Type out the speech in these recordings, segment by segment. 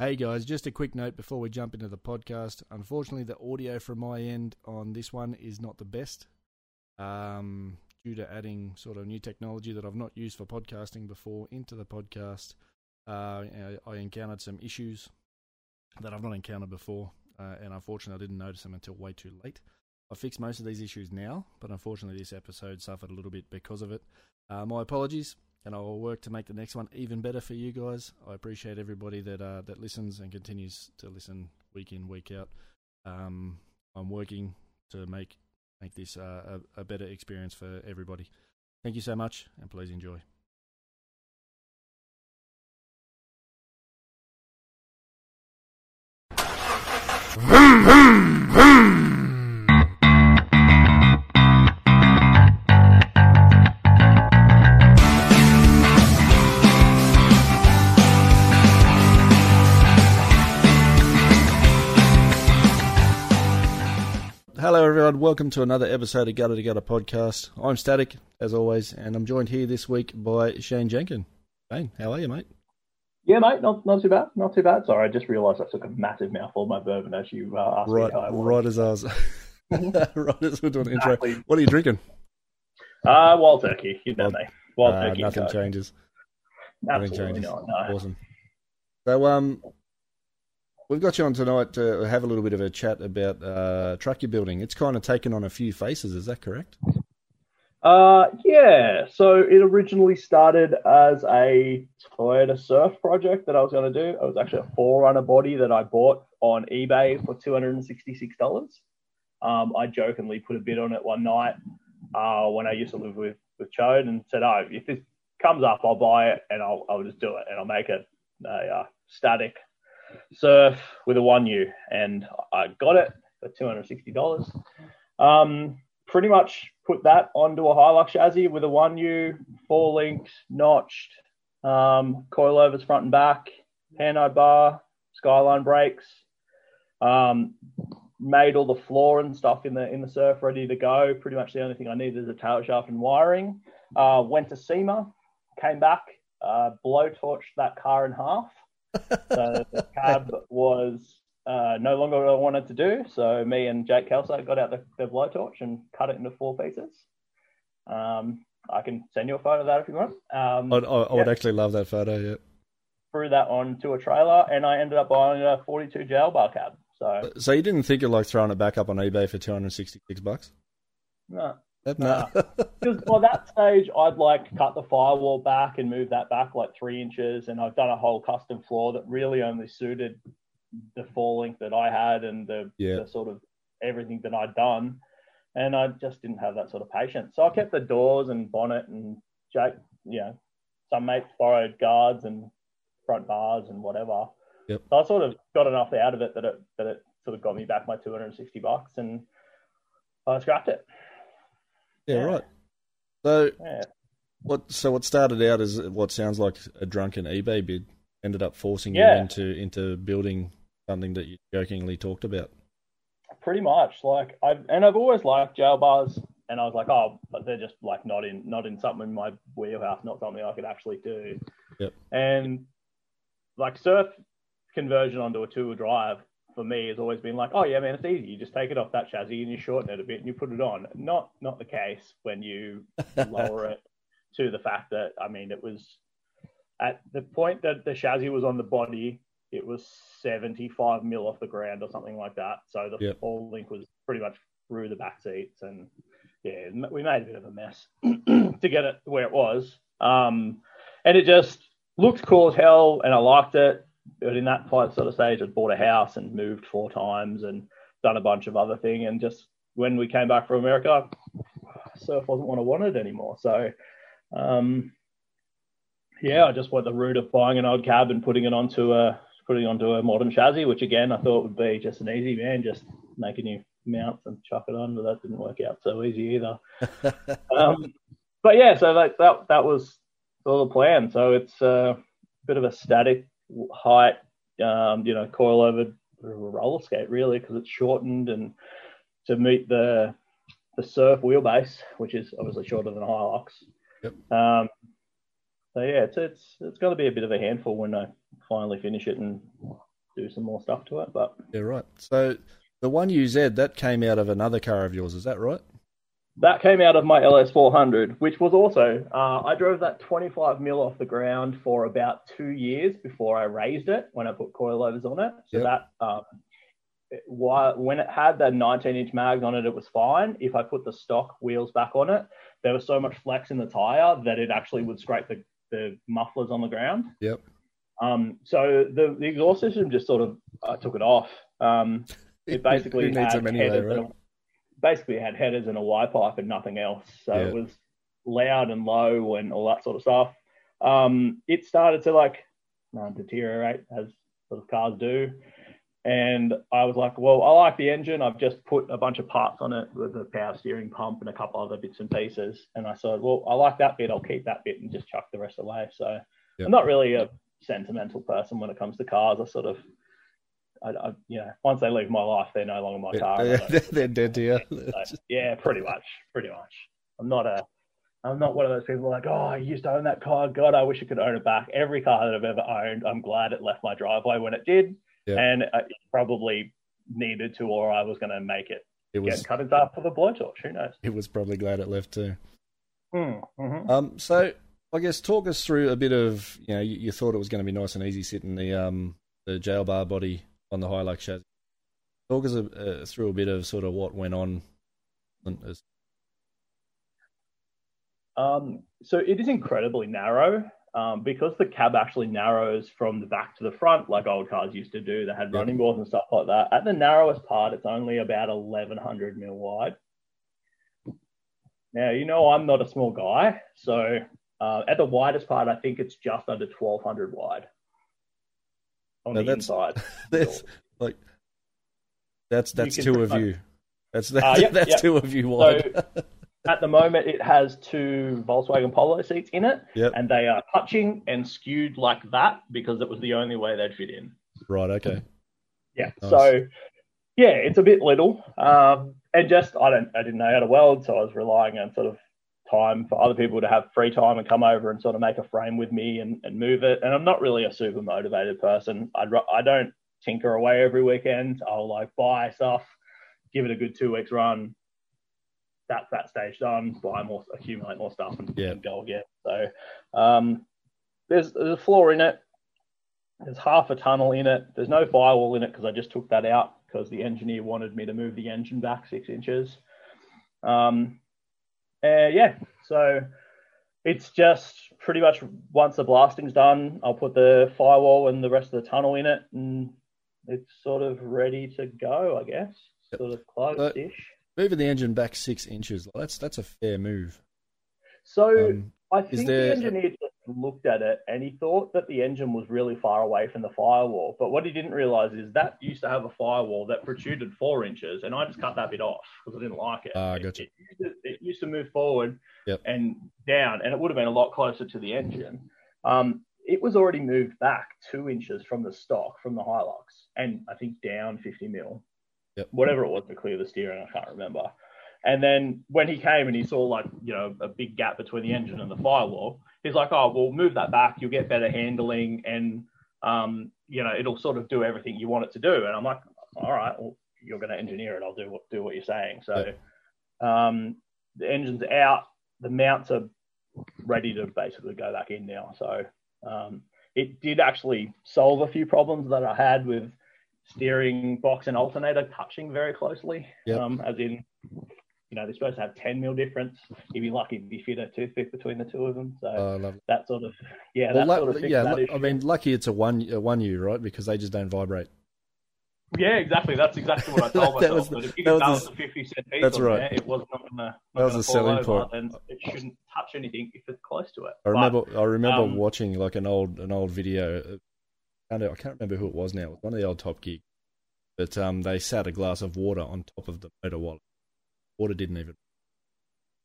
Hey guys, just a quick note before we jump into the podcast. Unfortunately, the audio from my end on this one is not the best um, due to adding sort of new technology that I've not used for podcasting before into the podcast. Uh, I encountered some issues that I've not encountered before, uh, and unfortunately, I didn't notice them until way too late. I fixed most of these issues now, but unfortunately, this episode suffered a little bit because of it. Uh, my apologies and I will work to make the next one even better for you guys. I appreciate everybody that uh, that listens and continues to listen week in week out. Um, I'm working to make make this uh, a, a better experience for everybody. Thank you so much, and please enjoy. Welcome to another episode of Gutter to Gutter podcast. I'm Static, as always, and I'm joined here this week by Shane Jenkin. Shane, how are you, mate? Yeah, mate, not not too bad, not too bad. Sorry, I just realised I took a massive mouthful of my bourbon as you uh, asked right, me how. Right as I was. right as we're doing the intro. What are you drinking? Uh, wild turkey, you know wild, me. Wild uh, turkey. Nothing changes. Absolutely nothing changes. Not, no. Awesome. So, um, We've got you on tonight to have a little bit of a chat about uh, truck you're building. It's kind of taken on a few faces, is that correct? Uh, yeah. So it originally started as a Toyota Surf project that I was going to do. It was actually a 4Runner body that I bought on eBay for $266. Um, I jokingly put a bid on it one night uh, when I used to live with, with Chode and said, oh, if this comes up, I'll buy it and I'll, I'll just do it and I'll make it a uh, static surf with a one U, and I got it for two hundred sixty dollars. Um, pretty much put that onto a Hilux chassis with a one U, four links, notched, um, coilovers front and back, panhard bar, skyline brakes. Um, made all the floor and stuff in the in the surf ready to go. Pretty much the only thing I needed is a tail shaft and wiring. Uh, went to SEMA, came back, uh, blowtorched that car in half so the cab was uh, no longer what I wanted to do. So me and Jake Kelso got out the, the blowtorch and cut it into four pieces. Um, I can send you a photo of that if you want. Um, I'd, I, I yeah. would actually love that photo. Yeah. Threw that onto a trailer, and I ended up buying a 42 jail bar cab. So, so you didn't think of like throwing it back up on eBay for 266 bucks? No, no, because by that stage, I'd like cut the firewall back and move that back like three inches, and I've done a whole custom floor that really only suited the four link that I had and the, yeah. the sort of everything that I'd done, and I just didn't have that sort of patience. So I kept the doors and bonnet and Jake, you know, some mates borrowed guards and front bars and whatever. Yep. So I sort of got enough out of it that it that it sort of got me back my 260 bucks, and I scrapped it. Yeah, yeah. right. So, yeah. what? So what started out as what sounds like a drunken eBay bid ended up forcing yeah. you into into building something that you jokingly talked about. Pretty much, like I've and I've always liked jail bars, and I was like, oh, but they're just like not in not in something in my wheelhouse, not something I could actually do. Yep. And like surf conversion onto a two wheel drive for me has always been like, oh yeah, man, it's easy. You just take it off that chassis and you shorten it a bit and you put it on. Not not the case when you lower it to the fact that I mean it was at the point that the chassis was on the body, it was 75 mil off the ground or something like that. So the yep. four link was pretty much through the back seats and yeah, we made a bit of a mess to get it where it was. Um, and it just looked cool as hell and I liked it but in that sort of stage, I'd bought a house and moved four times and done a bunch of other thing. And just when we came back from America, surf wasn't what I wanted anymore. So, um, yeah, I just went the route of buying an old cab and putting it onto a putting onto a modern chassis, which again I thought would be just an easy man, just making you mount and chuck it on, but that didn't work out so easy either. um, but yeah, so that that that was of the plan. So it's a bit of a static height, um, you know, coil over roller skate really because it's shortened and to meet the the surf wheelbase, which is obviously shorter than a Hilux. Yep. Um, so yeah, it's it's it's going to be a bit of a handful when I finally finish it and do some more stuff to it. But yeah, right. So the one you said that came out of another car of yours, is that right? That came out of my LS400, which was also uh, I drove that 25 mil off the ground for about two years before I raised it when I put coilovers on it. So Yep. that um, it, when it had the 19 inch mags on it, it was fine. If I put the stock wheels back on it, there was so much flex in the tire that it actually would scrape the, the mufflers on the ground. Yep. Um, so the, the exhaust system just sort of uh, took it off. Um, it basically needs had anyway, headers right? Basically had headers and a Y pipe and nothing else. So Yeah. it was loud and low and all that sort of stuff. Um, it started to like uh, deteriorate as sort of cars do. And I was like, well, I like the engine. I've just put a bunch of parts on it with a power steering pump and a couple other bits and pieces. And I said, well, I like that bit. I'll keep that bit and just chuck the rest away. So Yep. I'm not really a sentimental person when it comes to cars. I sort of, I, I you know, once they leave my life, they're no longer my car. Yeah, they're dead to you. so, yeah, pretty much, pretty much. I'm not a, I'm not one of those people like, oh, I used to own that car. God, I wish I could own it back. Every car that I've ever owned, I'm glad it left my driveway when it did, Yeah. and it probably needed to, or I was going to make it It was get cut into half for the blowtorch. Who knows? it was probably glad it left too. Hmm, mhm. Um, so I guess talk us through a bit of you know you, you thought it was going to be nice and easy sitting the um the jail bar body on the Hilux chassis. Talk us uh, through a bit of sort of what went on. Um, so it is incredibly narrow um, because the cab actually narrows from the back to the front, like old cars used to do. They had running boards and stuff like that. At the narrowest part, it's only about 1100 mil wide. Now, you know, I'm not a small guy. So uh, at the widest part, I think it's just under 1200 wide on Now the that's- inside. That's like that's that's two of you. That's that's, Uh, yep, that's yep. two of you wide. At the moment, it has two Volkswagen Polo seats in it, yep. and they are touching and skewed like that because it was the only way they'd fit in. Right. Okay. Yeah. Nice. So yeah, it's a bit little. Um, and just I don't I didn't know how to weld, so I was relying on sort of time for other people to have free time and come over and sort of make a frame with me and, and move it. And I'm not really a super motivated person. I'd I don't tinker away every weekend. I'll like buy stuff, give it a good two weeks run. That's that stage done. Buy more, accumulate more stuff, and, Yeah. and go again. So um, there's there's a floor in it. There's half a tunnel in it. There's no firewall in it because I just took that out because the engineer wanted me to move the engine back six inches. Um, uh, yeah, so it's just pretty much once the blasting's done, I'll put the firewall and the rest of the tunnel in it, and it's sort of ready to go, I guess. Yep. Sort of closed-ish. Moving the engine back six inches. That's that's a fair move. So Um, I think there- the engineer looked at it and he thought that the engine was really far away from the firewall. But what he didn't realize is that used to have a firewall that protruded four inches, and I just cut that bit off because I didn't like it. It- gotcha. It, used to, it used to move forward Yep. and down, and it would have been a lot closer to the engine. Um, it was already moved back two inches from the stock from the Hilux, and I think down 50 mil, Yep. whatever it was to clear the steering. I can't remember. And then when he came and he saw like you know a big gap between the engine and the firewall, he's like, "Oh, well, move that back. You'll get better handling, and um, you know it'll sort of do everything you want it to do." And I'm like, "All right, well, you're going to engineer it. I'll do what do what you're saying." So um, the engine's out. The mounts are ready to basically go back in now. So um, it did actually solve a few problems that I had with steering box and alternator touching very closely. Yep. Um, as in, you know, they're supposed to have 10 mil difference. If You'd be lucky if you fit a toothpick between the two of them. So lovely. that sort of, yeah, Well, that sort of yeah. that. I mean, lucky it's a one a one U, right? Because they just don't vibrate. yeah, exactly. That's exactly what I told That myself. was the- that if you that was the 50 cent piece that's right. there, it was not going to That was the selling point. and it shouldn't touch anything if it's close to it. I But- remember I remember um, watching like an old an old video. uh, I I can't remember who it was now. It was one of the old Top Gear. But um, they sat a glass of water on top of the motor wallet. Water didn't even.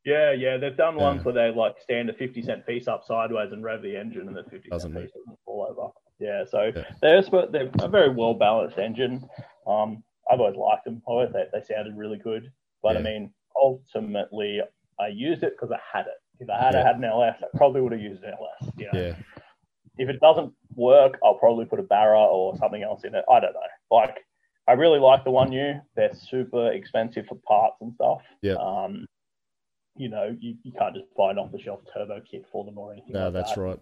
Yeah, yeah, they've done ones Yeah. where they like stand a fifty cent piece up sideways and rev the engine, and the fifty Doesn't cent piece doesn't fall over. Yeah, so Yeah. they're they're a very well balanced engine. Um, I've always liked them. I always they, they sounded really good. But I mean, ultimately, I used it because I had it. If I had Yeah. had an LS, I probably would have used an LS. You know? Yeah. if it doesn't work, I'll probably put a Barra or something else in it. I don't know. Like, I really like the one U. They're super expensive for parts and stuff. Yeah. Um, you know, you, you can't just buy an off the shelf turbo kit for them or anything. No, like that's that. right.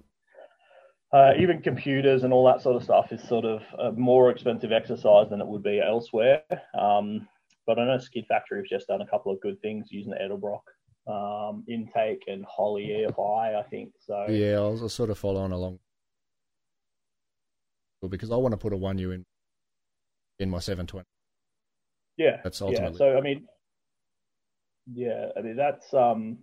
Uh, even computers and all that sort of stuff is sort of a more expensive exercise than it would be elsewhere. Um, but I know Skid Factory has just done a couple of good things using the Edelbrock um, intake and Holley EFI, I think. So Yeah, I was, sort of following along. Well, because I want to put a one U in in my 720. yeah, That's yeah. ultimately. So I mean, yeah, I mean that's um,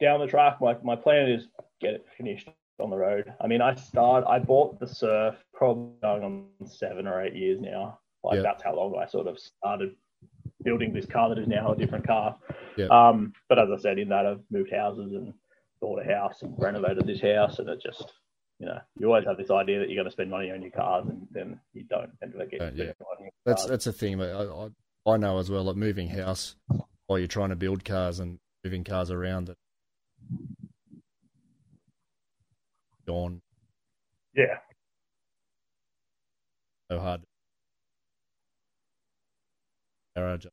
down the track. My my plan is get it finished on the road. I mean, I start. I bought the Surf probably going on seven or eight years now. Like Yeah. that's how long I sort of started building this car that is now a different car. Yeah. Um, but as I said, in that I've moved houses and bought a house and renovated this house, and it just you know you always have this idea that you're going to spend money on your cars, and then you don't end up getting Uh, yeah. money on your That's cars. that's a thing I, I I know as well. Like moving house while you're trying to build cars and moving cars around that gone yeah. so hard. Garage,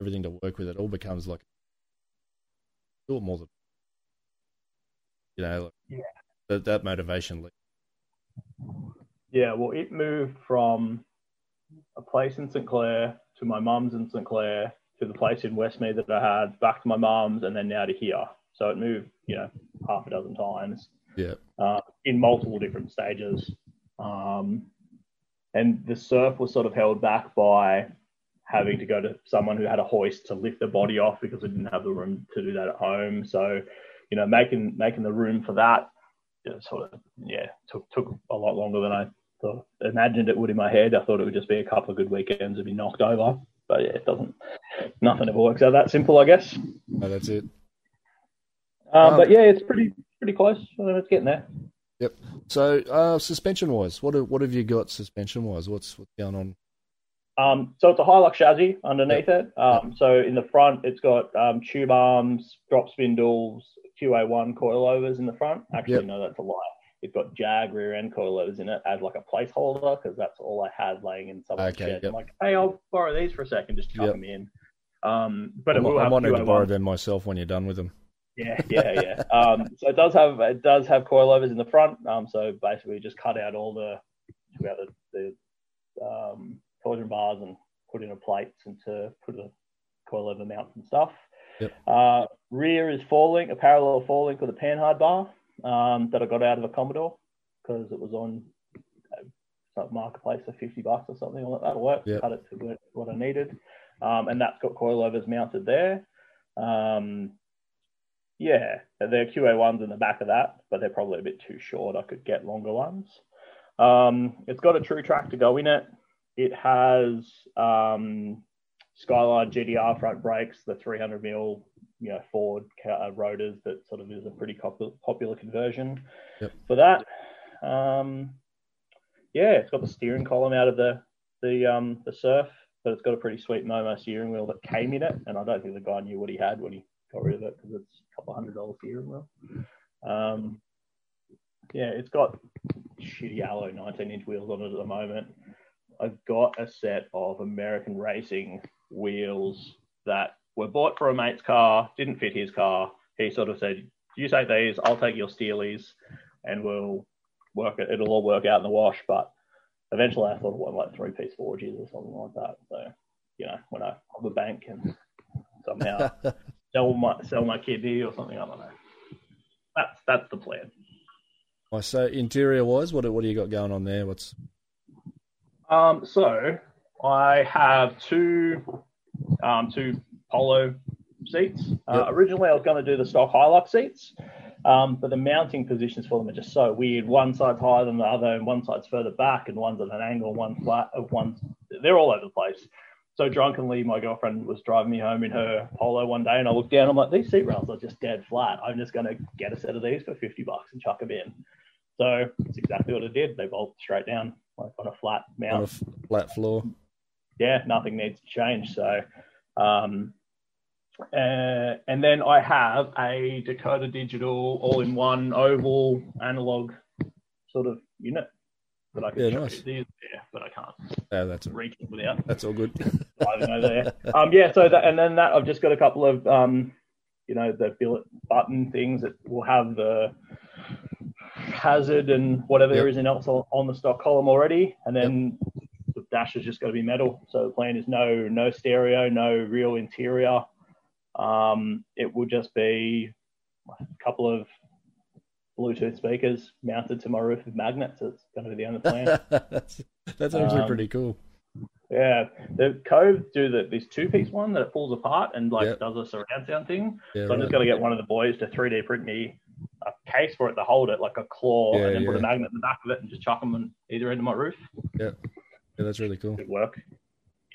everything to work with, it all becomes like do it more than you know. Like, Yeah. That that motivation. Yeah, well, it moved from a place in St Clair to my mum's in St Clair to the place in Westmead that I had, back to my mum's, and then now to here. So it moved, you know, half a dozen times yeah, uh, in multiple different stages. Um, and the surf was sort of held back by having to go to someone who had a hoist to lift the body off because we didn't have the room to do that at home. So, you know, making making the room for that sort of yeah took took a lot longer than I thought, imagined it would in my head. I thought it would just be a couple of good weekends and be knocked over, but yeah, it doesn't. Nothing ever works out that simple, I guess. no, that's it. Um, Um, but yeah, it's pretty pretty close. It's getting there. Yep. So, uh, suspension wise, what have, what have you got suspension wise? What's what's going on? Um, so it's a Hilux chassis underneath it. Um, so in the front, it's got um, tube arms, drop spindles, QA1 coilovers in the front. Actually, Yep. no, that's a lie. It's got Jag rear end coilovers in it as like a placeholder because that's all I had laying in someone's Okay, shed. yep. I'm like, hey, I'll borrow these for a second, just chuck Yep. them in. Um, but I, it will I to borrow them myself when you're done with them. Yeah, yeah, yeah. um, so it does have it does have coilovers in the front. Um, so basically, just cut out all the took out the, the um, torsion bars and put in a plates and to put a coilover mounts and stuff. Yep. Uh, rear is four link, a parallel four link with a panhard bar um, that I got out of a Commodore because it was on uh, some marketplace for fifty bucks or something. Like that'll work. Yep. Cut it to what- what I needed, um, and that's got coilovers mounted there. Um, yeah, they're QA ones in the back of that, but they're probably a bit too short. I could get longer ones. Um, it's got a Truetrac to go in it. It has um, Skyline GTR front brakes, the 300 mil, you know, Ford uh, rotors. That sort of is a pretty popular conversion Yep. for that. Um, yeah, it's got the steering column out of the the um, the Surf, but it's got a pretty sweet Momo steering wheel that came in it, and I don't think the guy knew what he had when he got rid of it because it's a couple hundred dollar steering wheel. Um, yeah, it's got shitty alloy 19 inch wheels on it at the moment. I've got a set of American racing wheels that were bought for a mate's car, didn't fit his car. He sort of said, "You take these, I'll take your Steelies, and we'll work it. It'll all work out in the wash." But eventually, I thought it was like three piece forges or something like that. So, you know, when I rob a bank and somehow sell my sell my kidney or something, I don't know. That's that's the plan. I so interior wise, what what do you got going on there? What's Um, so I have two um, two polo seats. Uh, Yep. Originally, I was going to do the stock Hilux seats, um, but the mounting positions for them are just so weird. One side's higher than the other, and one side's further back, and one's at an angle, one flat, uh, one's they're all over the place. So drunkenly, my girlfriend was driving me home in her polo one day, and I looked down. I'm like, these seat rails are just dead flat. I'm just going to get a set of these for fifty bucks and chuck them in. So that's exactly what I did. They bolt straight down, like on a flat mount on a flat floor? Yeah, nothing needs to change. So, um, uh, and then I have a Dakota Digital all-in-one oval analog sort of unit that I can Yeah, nice. Yeah, but I can't that's reach it without that's all good. over there. Um, yeah, so that and then that I've just got a couple of um, you know, the billet button things that will have the hazard and whatever there Yep. is in else on the stock column already, and then the dash has just got to be metal. So the plan is no no stereo, no real interior. Um, it will just be a couple of Bluetooth speakers mounted to my roof with magnets. That's going to be the only plan. that's that's actually Um, pretty cool. Yeah, the Cove do the this two piece one that it pulls apart and like Yep. does a surround sound thing. Yeah, So I'm just gonna get one of the boys to 3D print me a case for it to hold it, like a claw, Yeah, and then put a magnet in the back of it and just chuck them on either end of my roof. yeah, that's really cool. Could work.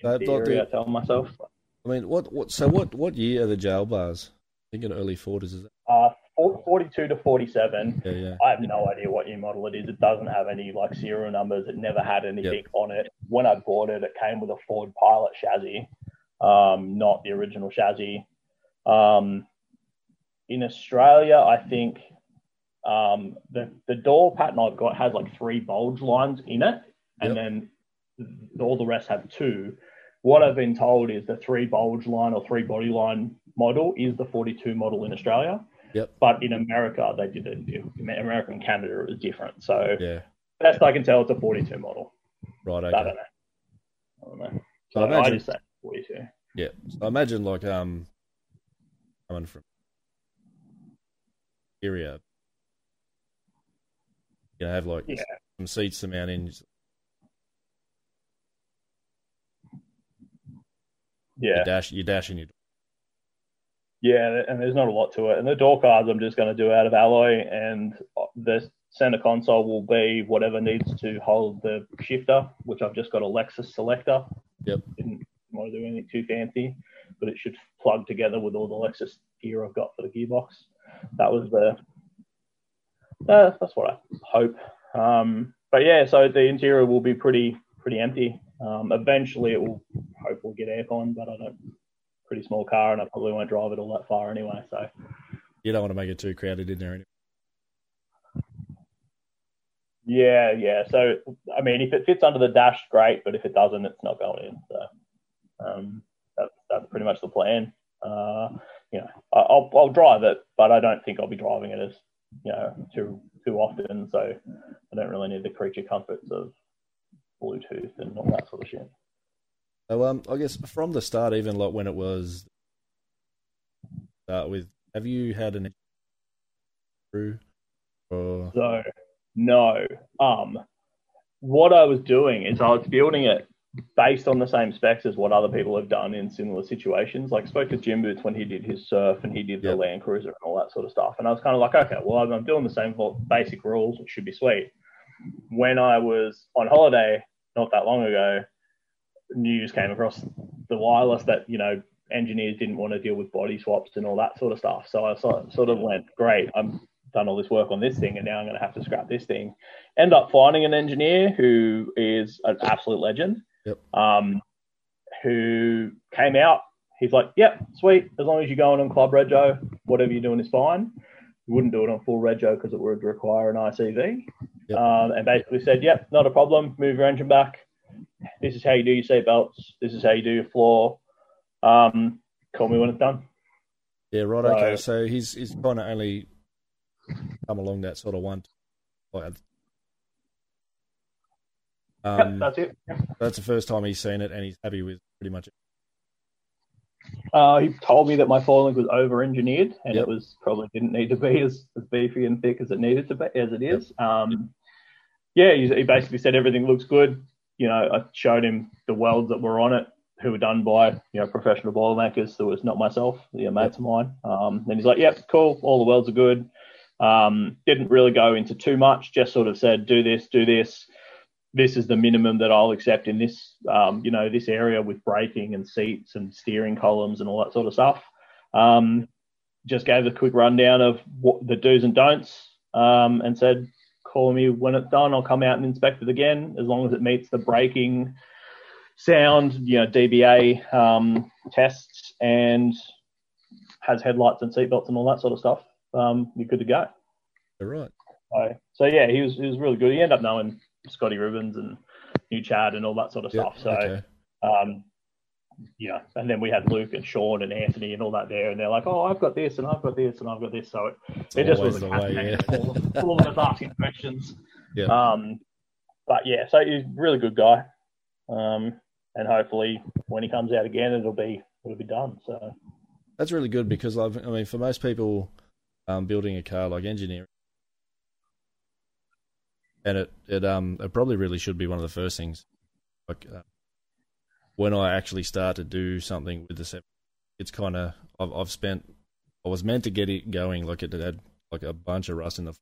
In I thought theory, the- I tell myself. I mean, what what? So what what year are the jail bars? I think in early forties. Is it? Uh, 42 to 47. Yeah, yeah. I have no idea what year model it is. It doesn't have any like serial numbers. It never had anything on it. When I bought it, it came with a Ford Pilot chassis, um, not the original chassis. Um, in Australia, I think um, the the door pattern I've got has like three bulge lines in it, and Yep. then all the rest have two. What I've been told is the three bulge line or three body line model is the 42 model in Australia. Yep. But in America, they did it. In America and Canada, it was different. So Yeah. best I can tell, it's a 42 model. Right. I Okay. don't know. I don't know. So I I, imagine- just say 42. Yeah. So I imagine like um coming from area. You know, have like Yeah. some seats to mount in. Yeah. You dash, you dash. Yeah, and there's not a lot to it. And the door cards I'm just going to do out of alloy, and the center console will be whatever needs to hold the shifter, which I've just got a Lexus selector. Yep. Didn't want to do anything too fancy, but it should plug together with all the Lexus gear I've got for the gearbox. That was the. Uh, that's what I hope. Um, but yeah, so the interior will be pretty pretty empty. Um, eventually, it will hopefully get aircon, but I don't pretty small car, and I probably won't drive it all that far anyway. So You don't want to make it too crowded in there. Anyway. yeah, yeah. So I mean, if it fits under the dash, great. But if it doesn't, it's not going in. So um, that's that's pretty much the plan. Uh, you know, I'll I'll drive it, but I don't think I'll be driving it as you know too too often. So I don't really need the creature comforts of Bluetooth and all that sort of shit. So um, I guess from the start, even like when it was start with, have you had an crew or So no. Um, what I was doing is I was building it based on the same specs as what other people have done in similar situations. Like spoke to Jim Boots when he did his surf and he did the Yep. Land Cruiser and all that sort of stuff. And I was kind of like, okay, well I'm doing the same for basic rules. It should be sweet. When I was on holiday not that long ago, news came across the wireless that you know engineers didn't want to deal with body swaps and all that sort of stuff. So I sort of went, great, I'm done all this work on this thing, and now I'm going to have to scrap this thing. End up finding an engineer who is an absolute legend. Yep. Um, who came out. He's like, yep, sweet. As long as you're going on club rego, whatever you're doing is fine. We wouldn't do it on full rego because it would require an ICV. Yep. Um, and basically said, yep, not a problem. Move your engine back. This is how you do your seat belts. This is how you do your floor. Um, call me when it's done. yeah, right? So- Okay, so he's he's kind of only come along that sort of one. like, Yep, Um, that's it. that's the first time he's seen it, and he's happy with pretty much. Uh, he told me that my four link was over engineered and Yep. it was probably didn't need to be as, as beefy and thick as it needed to be as it is. Um, yeah, he, he basically said everything looks good. You know, I showed him the welds that were on it, who were done by you know professional boilermakers. So it was not myself, the mates of mine. Um, and he's like, "Yep, cool. All the welds are good." Um, didn't really go into too much. Just sort of said, "Do this, do this." This is the minimum that I'll accept in this, um, you know, this area with braking and seats and steering columns and all that sort of stuff. Um, just gave a quick rundown of what the do's and don'ts, um, and said, "Call me when it's done. I'll come out and inspect it again, as long as it meets the braking, sound, you know, DBA um, tests, and has headlights and seatbelts and all that sort of stuff. Um, you're good to go." All right. So so yeah, he was he was really good. He ended up knowing Scotty Rubens and New Chad and all that sort of Yep, stuff. So okay. um, yeah, and then we had Luke and Sean and Anthony and all that there, and they're like, "Oh, I've got this, and I've got this, and I've got this." So it, it just was a way, yeah. full, full of us asking questions. Yeah. Um, but yeah, so he's a really good guy, um, and hopefully when he comes out again, it'll be it'll be done. So That's really good because I've, I mean, for most people, um, building a car like engineering, and it it um it probably really should be one of the first things. Like uh, when I actually start to do something with the seven, it's kind of I've I've spent I was meant to get it going like it had like a bunch of rust in the,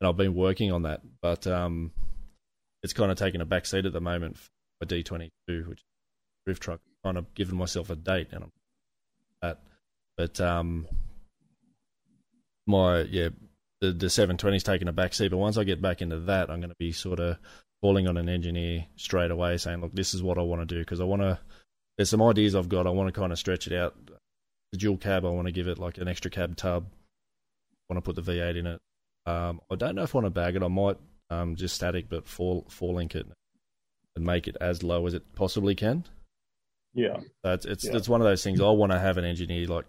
and I've been working on that, but um, it's kind of taken a back seat at the moment for D twenty two, which drift truck. Kind of given myself a date, and I'm that. But um, my yeah, the the 720's taken a back seat. But once I get back into that, I'm going to be sort of calling on an engineer straight away, saying, "Look, this is what I want to do because I want to." There's some ideas I've got. I want to kind of stretch it out. The dual cab, I want to give it like an extra cab tub. I want to put the V8 in it. Um, I don't know if I want to bag it. I might um, just static, but four four link it and make it as low as it possibly can. yeah, So it's it's, Yeah. it's one of those things. I want to have an engineer like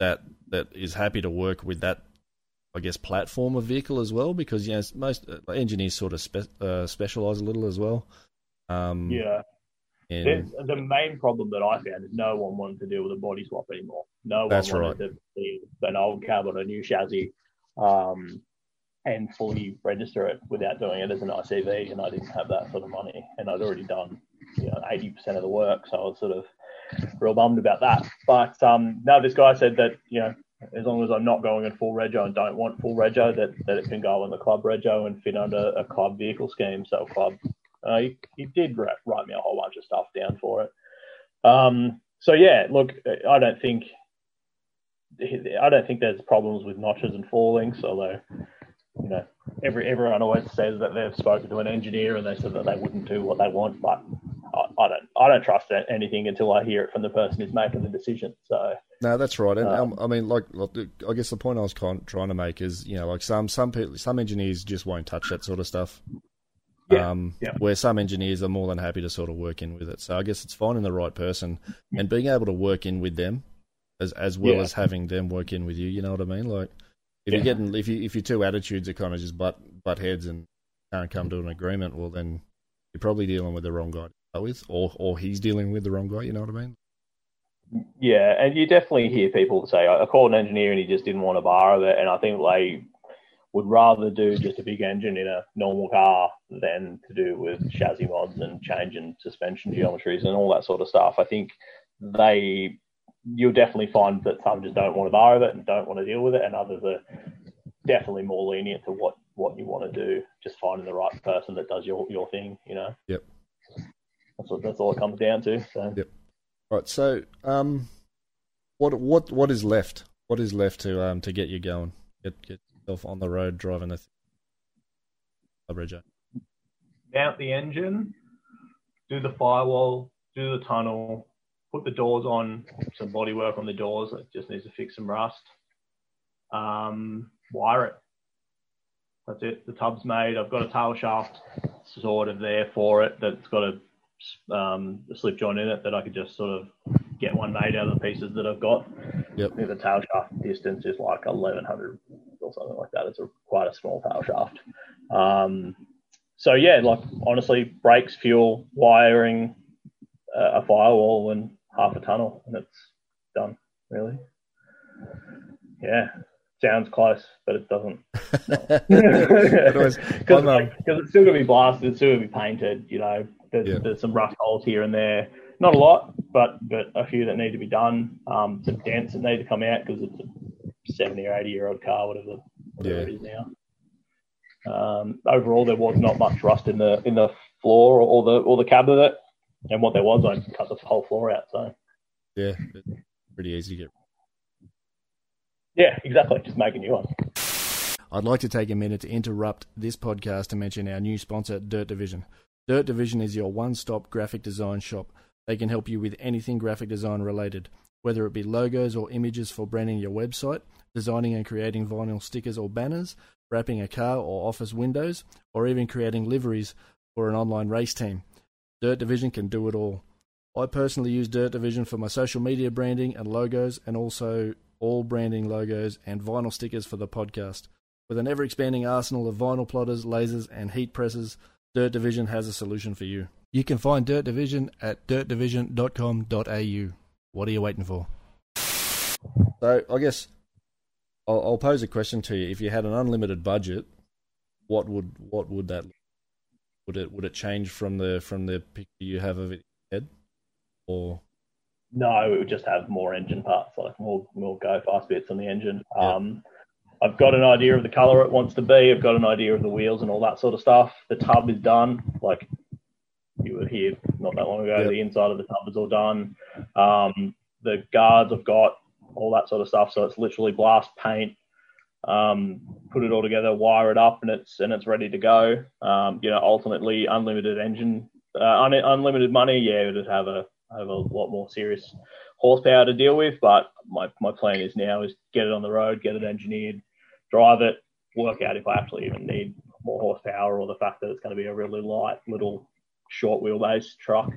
that that is happy to work with that, I guess, platform of vehicle as well. Because you know most uh, engineers sort of spe- uh, specialize a little as well. Um, yeah. There's, the main problem that I found is no one wanted to deal with a body swap anymore. No one That's wanted to be an old cab on a new chassis um, and fully register it without doing it as an ICV. And I didn't have that sort of money, and I'd already done you know 80% of the work, so I was sort of real bummed about that. But um, no, this guy said that you know as long as I'm not going in full rego and don't want full rego, that, that it can go in the club rego and fit under a club vehicle scheme. So club, uh, he, he did write, write me a whole bunch of stuff down for it. Um, so yeah, look, I don't think I don't think there's problems with notches and four links, although you know every everyone always says that they've spoken to an engineer and they said that they wouldn't do what they want, but I, I don't I don't trust anything until I hear it from the person who's making the decision. So No, that's right. And Um, um, I mean, like, I guess the point I was trying to make is, you know, like some some people, some engineers just won't touch that sort of stuff. Yeah, Um, yeah. Where some engineers are more than happy to sort of work in with it. So I guess it's finding the right person and being able to work in with them, as as well Yeah. as having them work in with you. You know what I mean? Like, if you're getting if you if your two attitudes are kind of just butt butt heads and can't come to an agreement, well then you're probably dealing with the wrong guy to start with, or or he's dealing with the wrong guy. You know what I mean? Yeah, and you definitely hear people say, I called an engineer and he just didn't want a bar of it. And I think they would rather do just a big engine in a normal car than to do with chassis mods and changing suspension geometries and all that sort of stuff. I think they, you'll definitely find that some just don't want a bar of it and don't want to deal with it, and others are definitely more lenient to what, what you want to do, just finding the right person that does your, your thing, you know? Yep. That's what, that's all it comes down to. So. Yep. Right. So, um, what what what is left? What is left to um to get you going? Get get yourself on the road driving Rego. mount the engine, do the firewall, do the tunnel, put the doors on, some body work on the doors. It just needs to fix some rust. Um, wire it. That's it. The tub's made. I've got a tail shaft sort of there for it that's got a, um, slip joint in it that I could just sort of get one made out of the pieces that I've got. Yep. The tail shaft distance is like 1100 or something like that. It's a, quite a small tail shaft. Um, so yeah, like honestly, brakes, fuel, wiring, uh, a firewall, and half a tunnel, and it's done. Really, yeah. Sounds close, but it doesn't. Because I'm, um, it's still gonna be blasted, it's still gonna be painted. You know, there's, Yeah. there's some rough holes here and there. Not a lot, but but a few that need to be done. Um, some dents that need to come out because it's a 70 or 80 year old car, whatever, whatever Yeah. it is now. Um, overall, there was not much rust in the in the floor or, or the or the cab of it, and what there was, I cut the whole floor out. So yeah, pretty easy to get. Yeah, exactly, just make a new one. I'd like to take a minute to interrupt this podcast to mention our new sponsor, Dirt Division. Dirt Division is your one stop graphic design shop. They can help you with anything graphic design related, whether it be logos or images for branding your website, designing and creating vinyl stickers or banners, wrapping a car or office windows, or even creating liveries for an online race team. Dirt Division can do it all. I personally use Dirt Division for my social media branding and logos, and also all branding logos and vinyl stickers for the podcast. With an ever expanding arsenal of vinyl plotters, lasers, and heat presses, Dirt Division has a solution for you. You can find Dirt Division at dirtdivision.com.au. What are you waiting for? So, I guess I'll, I'll pose a question to you. If you had an unlimited budget, what would what would that would it would it change from the from the picture you have of it head, or no, it would just have more engine parts, like more more go fast bits on the engine. Yeah. Um, I've got an idea of the color it wants to be. I've got an idea of the wheels and all that sort of stuff. The tub is done. Like you were here not that long ago. Yep. The inside of the tub is all done. Um, the guards I've got all that sort of stuff. So it's literally blast paint, um, put it all together, wire it up, and it's and it's ready to go. Um, you know, ultimately unlimited engine, uh, un- unlimited money. Yeah, it'd have a have a lot more serious horsepower to deal with. But my my plan is now is get it on the road, get it engineered, drive it, work out if I actually even need more horsepower or the fact that it's going to be a really light little short wheelbase truck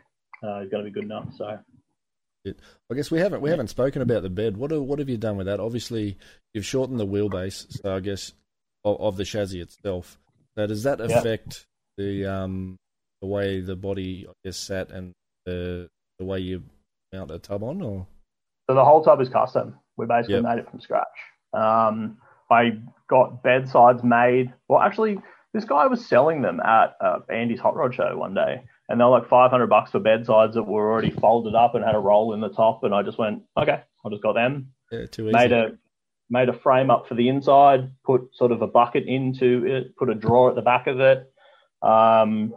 uh, is going to be good enough. So I guess we haven't we haven't spoken about the bed. What what have you done with that? Obviously, you've shortened the wheelbase, so I guess of, of the chassis itself. Now, does that affect yeah. the um the way the body I guess sat and the the way you mount a tub on, or so the whole tub is custom. We basically yep. made it from scratch. Um, I got bed sides made. Well, actually, this guy was selling them at uh, Andy's Hot Rod Show one day, and they're like 500 bucks for bed sides that were already folded up and had a roll in the top. And I just went, okay, I just got them. Yeah, too easy. Made a made a frame up for the inside, put sort of a bucket into it, put a drawer at the back of it, um,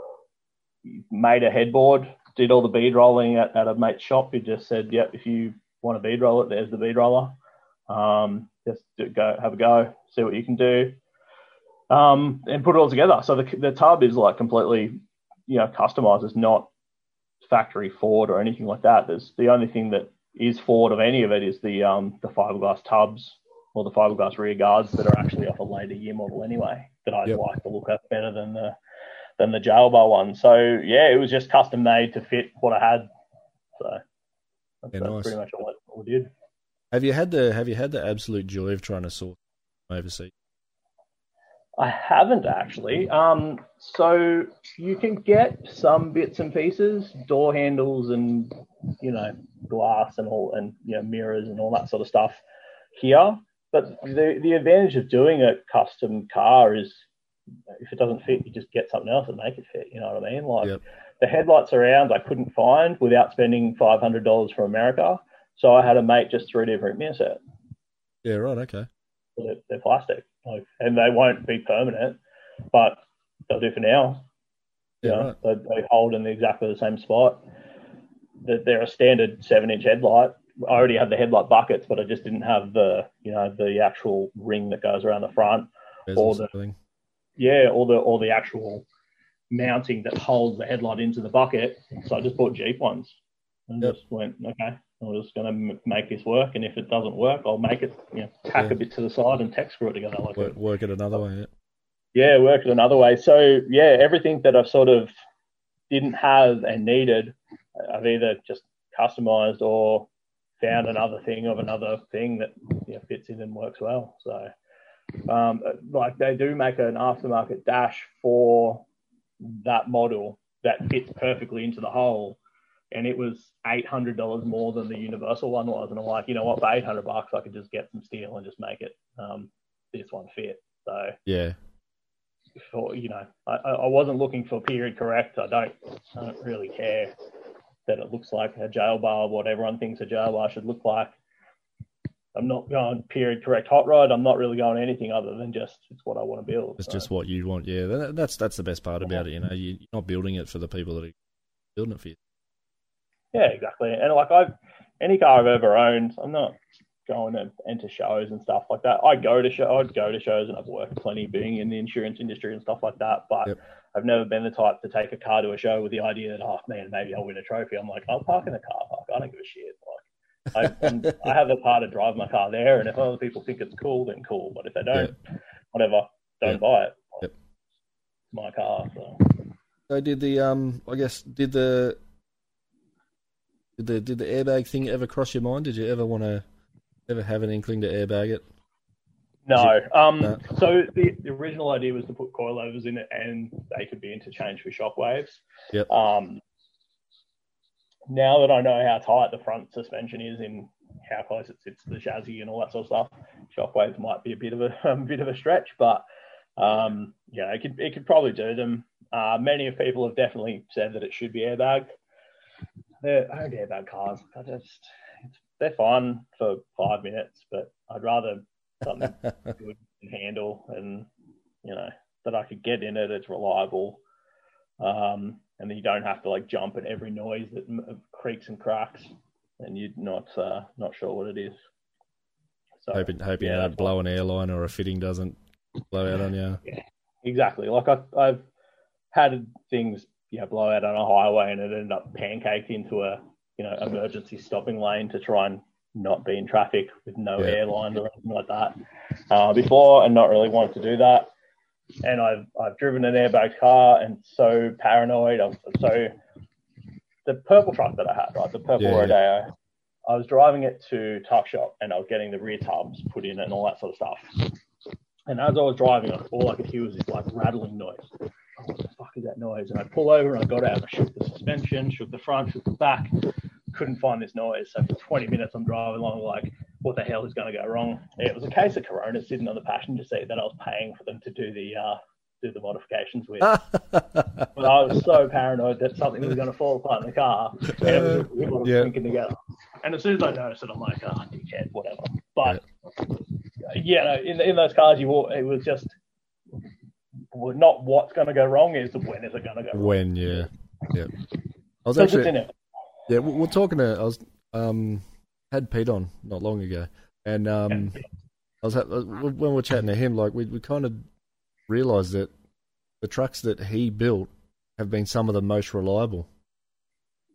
made a headboard, did all the bead rolling at, at a mate's shop. He just said, yep, if you want to bead roll it, there's the bead roller. Um, just go have a go, see what you can do, um, and put it all together. So the, the tub is like completely you know, customized. It's not factory Ford or anything like that. There's the only thing that is Ford of any of it is the um, the fiberglass tubs or the fiberglass rear guards that are actually off a later year model anyway. That I yep. like the look of better than the than the jail bar one. So yeah, it was just custom made to fit what I had. So that's, yeah, that's nice. pretty much all, all we did. Have you had the Have you had the absolute joy of trying to source overseas? I haven't actually. Um, so you can get some bits and pieces, door handles and you know glass and all and you know mirrors and all that sort of stuff here. But the the advantage of doing a custom car is if it doesn't fit, you just get something else and make it fit. You know what I mean? Like yep. the headlights around I couldn't find without spending five hundred dollars from America, so I had to make just three different mirror sets. Yeah, right. Okay. They're, they're plastic like, and they won't be permanent, but they'll do for now. Yeah, right. they, they, hold in exactly the same spot. That They're a standard seven-inch headlight. I already had the headlight buckets, but I just didn't have the, you know, the actual ring that goes around the front, or the, something. Yeah, all the or the actual mounting that holds the headlight into the bucket. So I just bought Jeep ones and yep. just went, okay, I'm just going to make this work, and if it doesn't work, I'll make it, you know, tack yeah. a bit to the side and tech screw it together. Like work, work it another way. Yeah. yeah, work it another way. So yeah, everything that I sort of didn't have and needed, I've either just customized or found another thing of another thing that you know, fits in and works well. So, um, like they do make an aftermarket dash for that model that fits perfectly into the hole and it was eight hundred dollars more than the Universal one was. And I'm like, you know what, for eight hundred bucks, I could just get some steel and just make it um, this one fit. So yeah, for, you know, I, I wasn't looking for period correct. I don't, I don't really care that it looks like a jail bar, what everyone thinks a jail bar should look like. I'm not going period correct hot rod. I'm not really going anything other than just it's what I want to build. It's so. just what you want. Yeah, that's that's the best part about it. You know, you're not building it for the people that are building it for you. Yeah, exactly. And like I've any car I've ever owned, I'm not going to enter shows and stuff like that. I go to show, I'd go to shows, and I've worked plenty being in the insurance industry and stuff like that. But yep. I've never been the type to take a car to a show with the idea that, oh man, maybe I'll win a trophy. I'm like, I'll park in the car park. I don't give a shit. Like, I, I have the power to drive my car there, and if other people think it's cool, then cool. But if they don't, yep. whatever. don't Yeah. buy it. Yep. It's my car. So. So did the um I guess did the did the did the airbag thing ever cross your mind? Did you ever want to ever have an inkling to airbag it? No. Um, No. So the, the original idea was to put coilovers in it, and they could be interchanged for shockwaves. Yep. Um, now that I know how tight the front suspension is and how close it sits to the chassis and all that sort of stuff, shockwaves might be a bit of a, a bit of a stretch, but um, yeah, it could it could probably do them. Uh, many of people have definitely said that it should be airbagged. They're I own airbag cars. I just it's, they're fine for five minutes, but I'd rather something good handle and you know that I could get in it. It's reliable, um, and then you don't have to like jump at every noise that m- creaks and cracks, and you're not uh, not sure what it is. So hoping hoping yeah, you don't blow an airline or a fitting doesn't blow out on you. Yeah, exactly. Like I, I've had things you know blow out on a highway and it ended up pancaked into a you know emergency stopping lane to try and not be in traffic with no Yeah. airlines or anything like that uh, before and not really wanted to do that. And I've I've driven an airbag car and so paranoid. I'm so the purple truck that I had, right, the purple Yeah, yeah. Rodeo. I was driving it to Tuck Shop and I was getting the rear tubs put in and all that sort of stuff. And as I was driving, all I could hear was this like rattling noise. Oh, what the fuck is that noise? And I pull over and I got out and I shook the suspension, shook the front, shook the back. Couldn't find this noise. So for 20 minutes, I'm driving along like, what the hell is going to go wrong? It was a case of Corona sitting on the passenger seat that I was paying for them to do the uh, do the modifications with. But I was so paranoid that something was going to fall apart in the car, and it was, it was Yeah. thinking together. And as soon as I noticed it, I'm like, oh, dickhead, whatever. But yeah, no, in in those cars, you walk, it was just well, not what's going to go wrong, is when is it going to go wrong? when yeah, yeah. I was So actually in it. yeah. we- We're talking to I was um had Pete on not long ago, and um I was ha- when we were chatting to him, like we we kind of realised that the trucks that he built have been some of the most reliable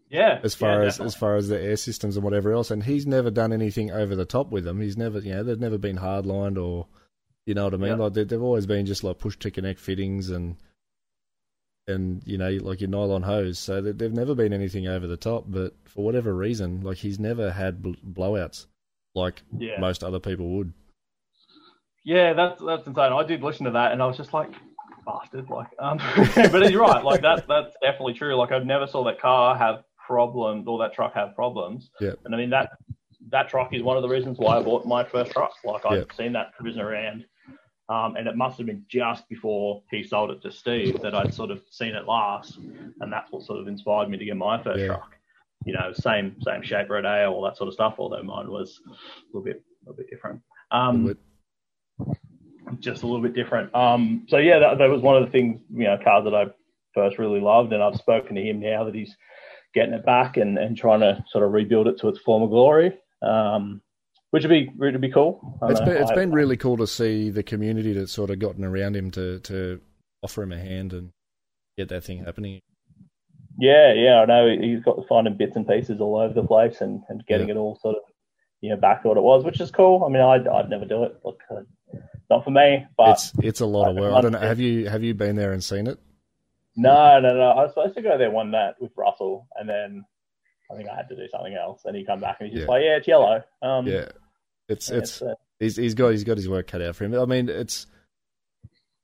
Yeah, as far yeah, as definitely. as far as the air systems and whatever else. And he's never done anything over the top with them. He's never, you know, they've never been hardlined or, you know what I mean. Yeah. Like they, they've always been just like push to connect fittings and and you know like your nylon hose. So they, they've never been anything over the top. But for whatever reason, like he's never had bl- blowouts like yeah. most other people would. Yeah, that's that's insane. I did listen to that, and I was just like, bastard. Like, um, but you're right. Like that that's definitely true. Like I've never saw that car have problems or that truck have problems. Yeah. And I mean that that truck is one of the reasons why I bought my first truck. Like I've seen that cruising around. Um, and it must have been just before he sold it to Steve that I'd sort of seen it last, and that's what sort of inspired me to get my first Yeah. truck. You know, same same shape, rodeo, all that sort of stuff. Although mine was a little bit a little bit different. Um, just a little bit different. Um, so yeah, that, that was one of the things, you know, cars that I first really loved, and I've spoken to him now that he's getting it back and, and trying to sort of rebuild it to its former glory, um, which would be would be cool. I It's know, been, it's I- been really cool to see the community that's sort of gotten around him to, to offer him a hand and get that thing happening. yeah, yeah, I know he's got finding bits and pieces all over the place and, and getting it all sort of you know back to what it was, which is cool. I mean, I'd, I'd never do it, Look, uh, not for me, but It's it's a lot of work. I don't know. Have you have you been there and seen it? No, no, no. I was supposed to go there one night with Russell, and then I think I had to do something else. And he come back and he's just Yeah. like, "Yeah, it's yellow." Um, Yeah, it's it's uh, he's he's got he's got his work cut out for him. I mean, it's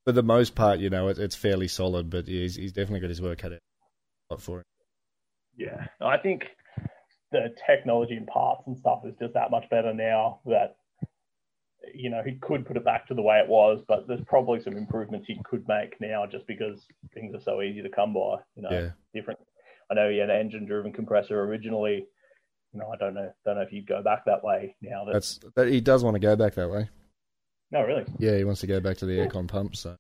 for the most part, you know, it, it's fairly solid, but he's he's definitely got his work cut out for him. yeah. I think the technology and parts and stuff is just that much better now that you know he could put it back to the way it was, but there's probably some improvements he could make now just because things are so easy to come by. You know, Yeah, different. I know he had an engine-driven compressor originally. Know, I don't know, don't know if you'd go back that way now. That, that's that. He does want to go back that way. no, really. Yeah, he wants to go back to the aircon pumps. So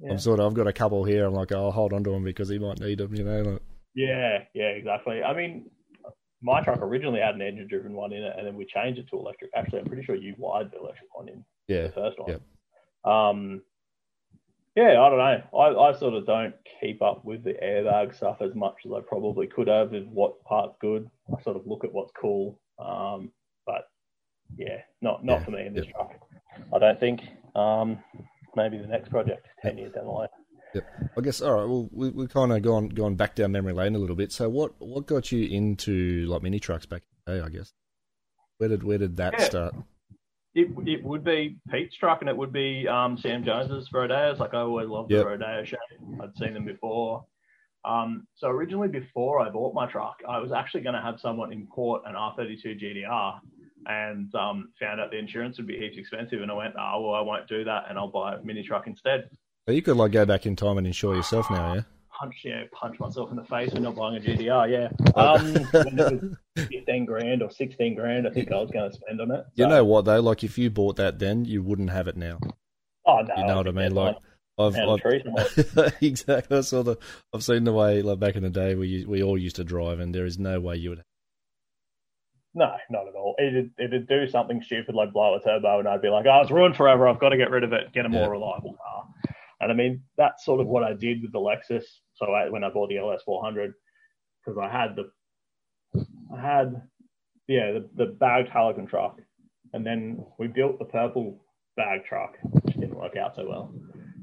Yeah. I'm sort of I've got a couple here. I'm like, I'll hold on to them because he might need them. You know, like, Yeah, yeah, exactly. I mean, my truck originally had an engine driven one in it, and then we changed it to electric. Actually, I'm pretty sure you wired the electric one in yeah, the first one. Yep. Um, yeah, I don't know. I, I sort of don't keep up with the airbag stuff as much as I probably could have. With what part's good, I sort of look at what's cool. Um, but yeah, not not Yeah, for me in this yep. truck. I don't think. Um, maybe the next project ten years down the line. Yep. I guess all right. Well, we we kind of gone gone back down memory lane a little bit. So what what got you into like mini trucks back in the day? I guess where did where did that Yeah. start? It, it would be Pete's truck and it would be um, Sam Jones's Rodeos. Like I always loved Yep. the Rodeo shape. I'd seen them before. Um, so originally, before I bought my truck, I was actually going to have someone import an R32 GTR, and um, found out the insurance would be heaps expensive. And I went, oh well, I won't do that, and I'll buy a mini truck instead. So you could like go back in time and insure yourself now, yeah. Punch, yeah, punch myself in the face for not buying a GTR. Yeah, um, when it was fifteen grand or sixteen grand, I think I was going to spend on it. You know what though? Like if you bought that then, you wouldn't have it now. oh no, You know what I mean? Like I've, I've exactly. I saw the. I've seen the way like back in the day we we all used to drive, and there is no way you would. No, not at all. It'd, it'd do something stupid like blow a turbo, and I'd be like, oh, it's ruined forever. I've got to get rid of it, get a more Yeah. reliable car. And I mean, that's sort of what I did with the Lexus. So I, when I bought the LS400, because I had the, I had, yeah, the, the bagged Haligon truck. And then we built the purple bag truck, which didn't work out so well.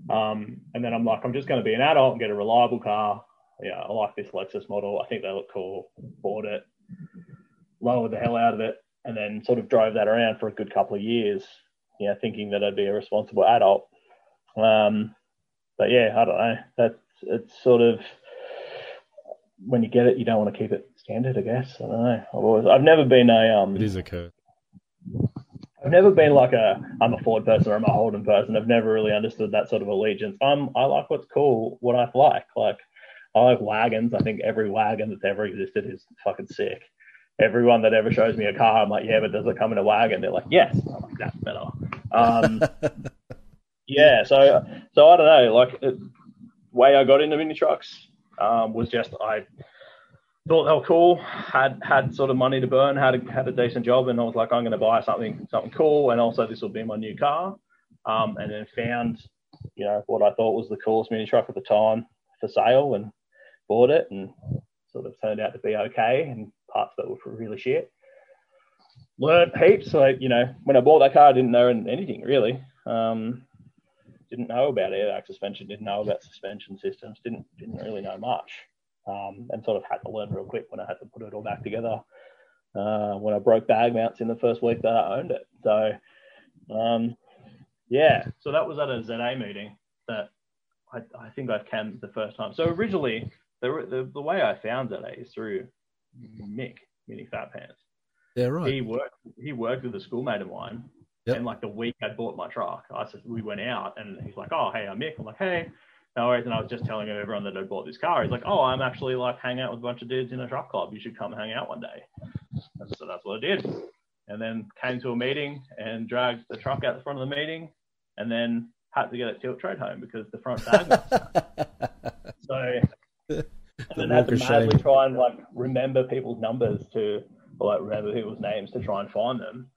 Um, and then I'm like, I'm just going to be an adult and get a reliable car. Yeah, I like this Lexus model. I think they look cool. Bought it, lowered the hell out of it, and then sort of drove that around for a good couple of years, you know, thinking that I'd be a responsible adult. Um, but yeah, I don't know. That's it's sort of when you get it, you don't want to keep it standard. I guess I don't know. I've always, I've never been a um, It is a curse. I've never been like a I'm a Ford person or I'm a Holden person. I've never really understood that sort of allegiance. I'm I like what's cool, what I like. Like I like wagons. I think every wagon that's ever existed is fucking sick. Everyone that ever shows me a car, I'm like, yeah, but does it come in a wagon? They're like, yes. I'm like, that's better. Um, yeah, so so I don't know. Like way I got into mini trucks um, was just I thought they were cool. Had had sort of money to burn. Had a, had a decent job, and I was like, I'm going to buy something something cool, and also this will be my new car. Um, and then found, you know, what I thought was the coolest mini truck at the time for sale, and bought it, and sort of turned out to be okay, and parts that were really shit. Learned heaps. Like you know, when I bought that car, I didn't know anything really. Um, didn't know about airbag suspension. Didn't know about suspension systems. Didn't didn't really know much um, and sort of had to learn real quick when I had to put it all back together. Uh, when I broke bag mounts in the first week that I owned it. So, um, yeah, so that was at a ZA meeting that I, I think I came the first time. So originally, the, the, the way I found ZA is through Mick, Mini Fat Pants. Yeah, right. He worked he worked with a schoolmate of mine. Yep. And like the week I bought my truck, I said we went out and he's like, Oh, hey, I'm Mick. I'm like, hey, no worries. And I was just telling everyone that I bought this car. He's like, Oh, I'm actually like hanging out with a bunch of dudes in a truck club. You should come hang out one day. And so that's what I did. And then came to a meeting and dragged the truck out the front of the meeting and then had to get it tilt trade home because the front was so and then had to of shame. try and like remember people's numbers to or like remember people's names to try and find them.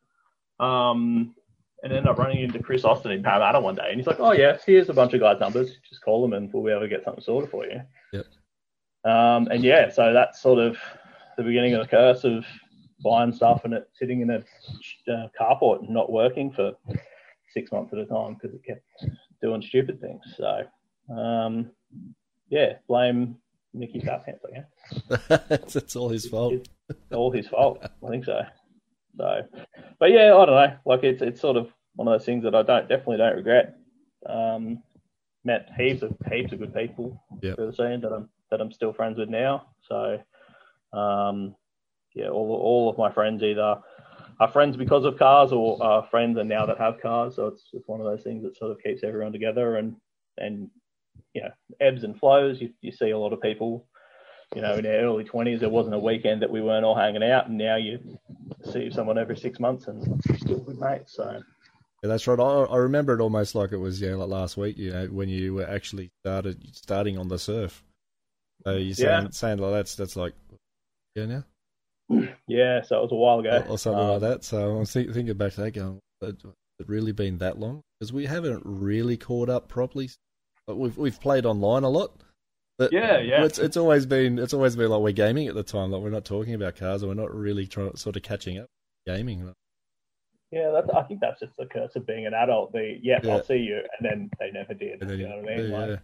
Um, and ended up running into Chris Austin in Parramatta one day, and he's like, "Oh yeah, here's a bunch of guys' numbers. Just call them, and we'll be able to get something sorted for you." Yep. Um, and yeah, so that's sort of the beginning of the curse of buying stuff and it sitting in a uh, carport and not working for six months at a time because it kept doing stupid things. So um, yeah, blame Mickey Fat Pants, I guess it's, it's all his fault. it's all his fault. I think so. So, but yeah, I don't know. Like it's it's sort of one of those things that I don't definitely don't regret. Um, met heaps of heaps of good people Yep. through the scene that I'm that I'm still friends with now. So, um, yeah, all all of my friends either are friends because of cars or are friends and now that have cars. So it's it's one of those things that sort of keeps everyone together and and you know ebbs and flows. You you see a lot of people you know, in our early 20s, there wasn't a weekend that we weren't all hanging out, and now you see someone every six months and you're still good mates. So, Yeah, that's right. I, I remember it almost like it was yeah, like last week. You know, when you were actually started starting on the surf. So you saying Yeah. saying like that's that's like yeah now yeah, so it was a while ago. or, or something Um, like that. So I'm think, thinking back to that, going, "Has it really been that long? Because we haven't really caught up properly. But we've we've played online a lot. But Yeah, yeah. It's it's always been it's always been like we're gaming at the time. Like we're not talking about cars, and we're not really trying sort of catching up gaming. Yeah, that's. I think that's just the curse of being an adult. The yeah, Yeah. I'll see you, and then they never did. And then you you- know what I mean? yeah, Like,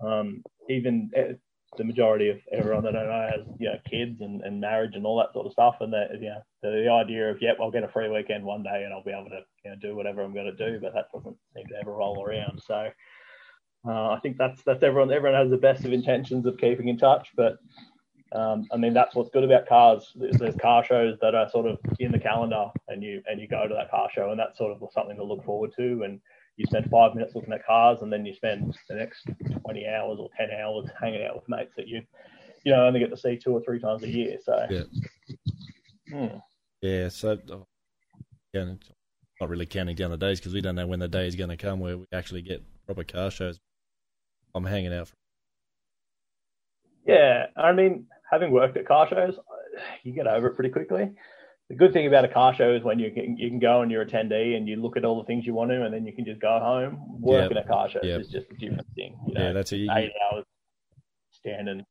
um, even eh, the majority of everyone that I know has you know kids and, and marriage and all that sort of stuff, and that you know the, the idea of yep, I'll get a free weekend one day and I'll be able to you know do whatever I'm going to do, but that doesn't seem to ever roll around. So uh, I think that's that's everyone. Everyone has the best of intentions of keeping in touch, but um, I mean that's what's good about cars. There's, there's car shows that are sort of in the calendar, and you and you go to that car show, and that's sort of something to look forward to. And you spend five minutes looking at cars, and then you spend the next 20 hours or 10 hours hanging out with mates that you you know only get to see two or three times a year. So Yeah. Hmm. yeah. So yeah, not really counting down the days because we don't know when the day is going to come where we actually get proper car shows. I'm hanging out. For, Yeah, I mean, having worked at car shows, you get over it pretty quickly. The good thing about a car show is when you can you can go and you're attendee and you look at all the things you want to, and then you can just go home. Working Yep. at car shows Yep. is just a different thing. You know, yeah, that's a you, eight hours standing.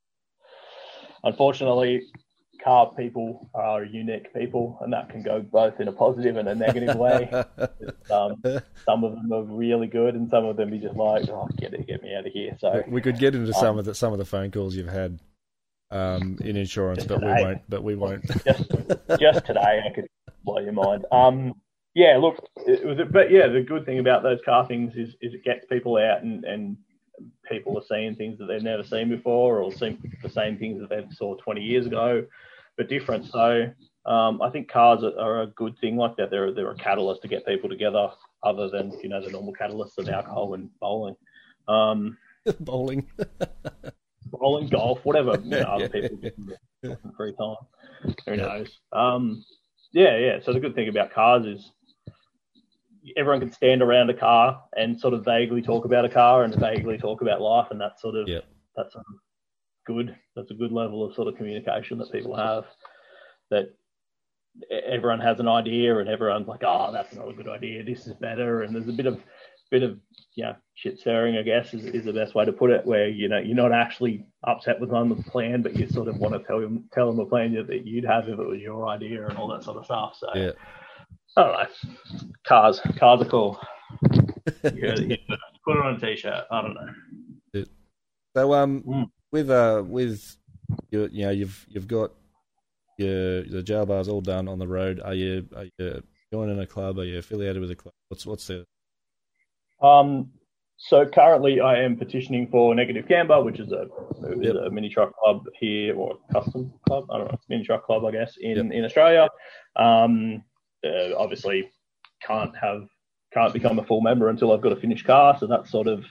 Unfortunately, car people are unique people, and that can go both in a positive and a negative way. Um, some of them are really good, and some of them are just like, "Oh, get it, get me out of here." So we could get into some of the some of the phone calls you've had um, in insurance, but we won't. But we won't. just just today I could blow your mind. Um, yeah, look, it was, but yeah, the good thing about those car things is, is it gets people out and, and people are seeing things that they've never seen before or seen the same things that they saw 20 years ago, but different. So um, I think cars are, are a good thing like that. They're they're a catalyst to get people together, other than you know the normal catalysts of alcohol and bowling. Um, Bowling. bowling, golf, whatever you know, other people do in free time. Who knows? Um, yeah, yeah. So the good thing about cars is everyone can stand around a car and sort of vaguely talk about a car and vaguely talk about life, and that sort of Yep. that's sort of good. That's a good level of sort of communication that people have. That everyone has an idea, and everyone's like, "Oh, that's not a good idea. This is better." And there's a bit of bit of yeah shit stirring, I guess, is, is the best way to put it. Where you know you're not actually upset with them the plan, but you sort of want to tell them tell them a plan that you'd have if it was your idea and all that sort of stuff. So Yeah. I don't know. Cars, cars are cool. Yeah, yeah. Put it on a t-shirt. I don't know. So um, Mm. With uh, with you, you know, you've you've got your the jail bars all done on the road. Are you are you joining a club? Are you affiliated with a club? What's what's the Um, so currently, I am petitioning for Negative Camber, which is a is Yep. a mini truck club here or custom club. I don't know, mini truck club, I guess, in in Australia. Um, uh, obviously, can't have can't become a full member until I've got a finished car. So that's sort of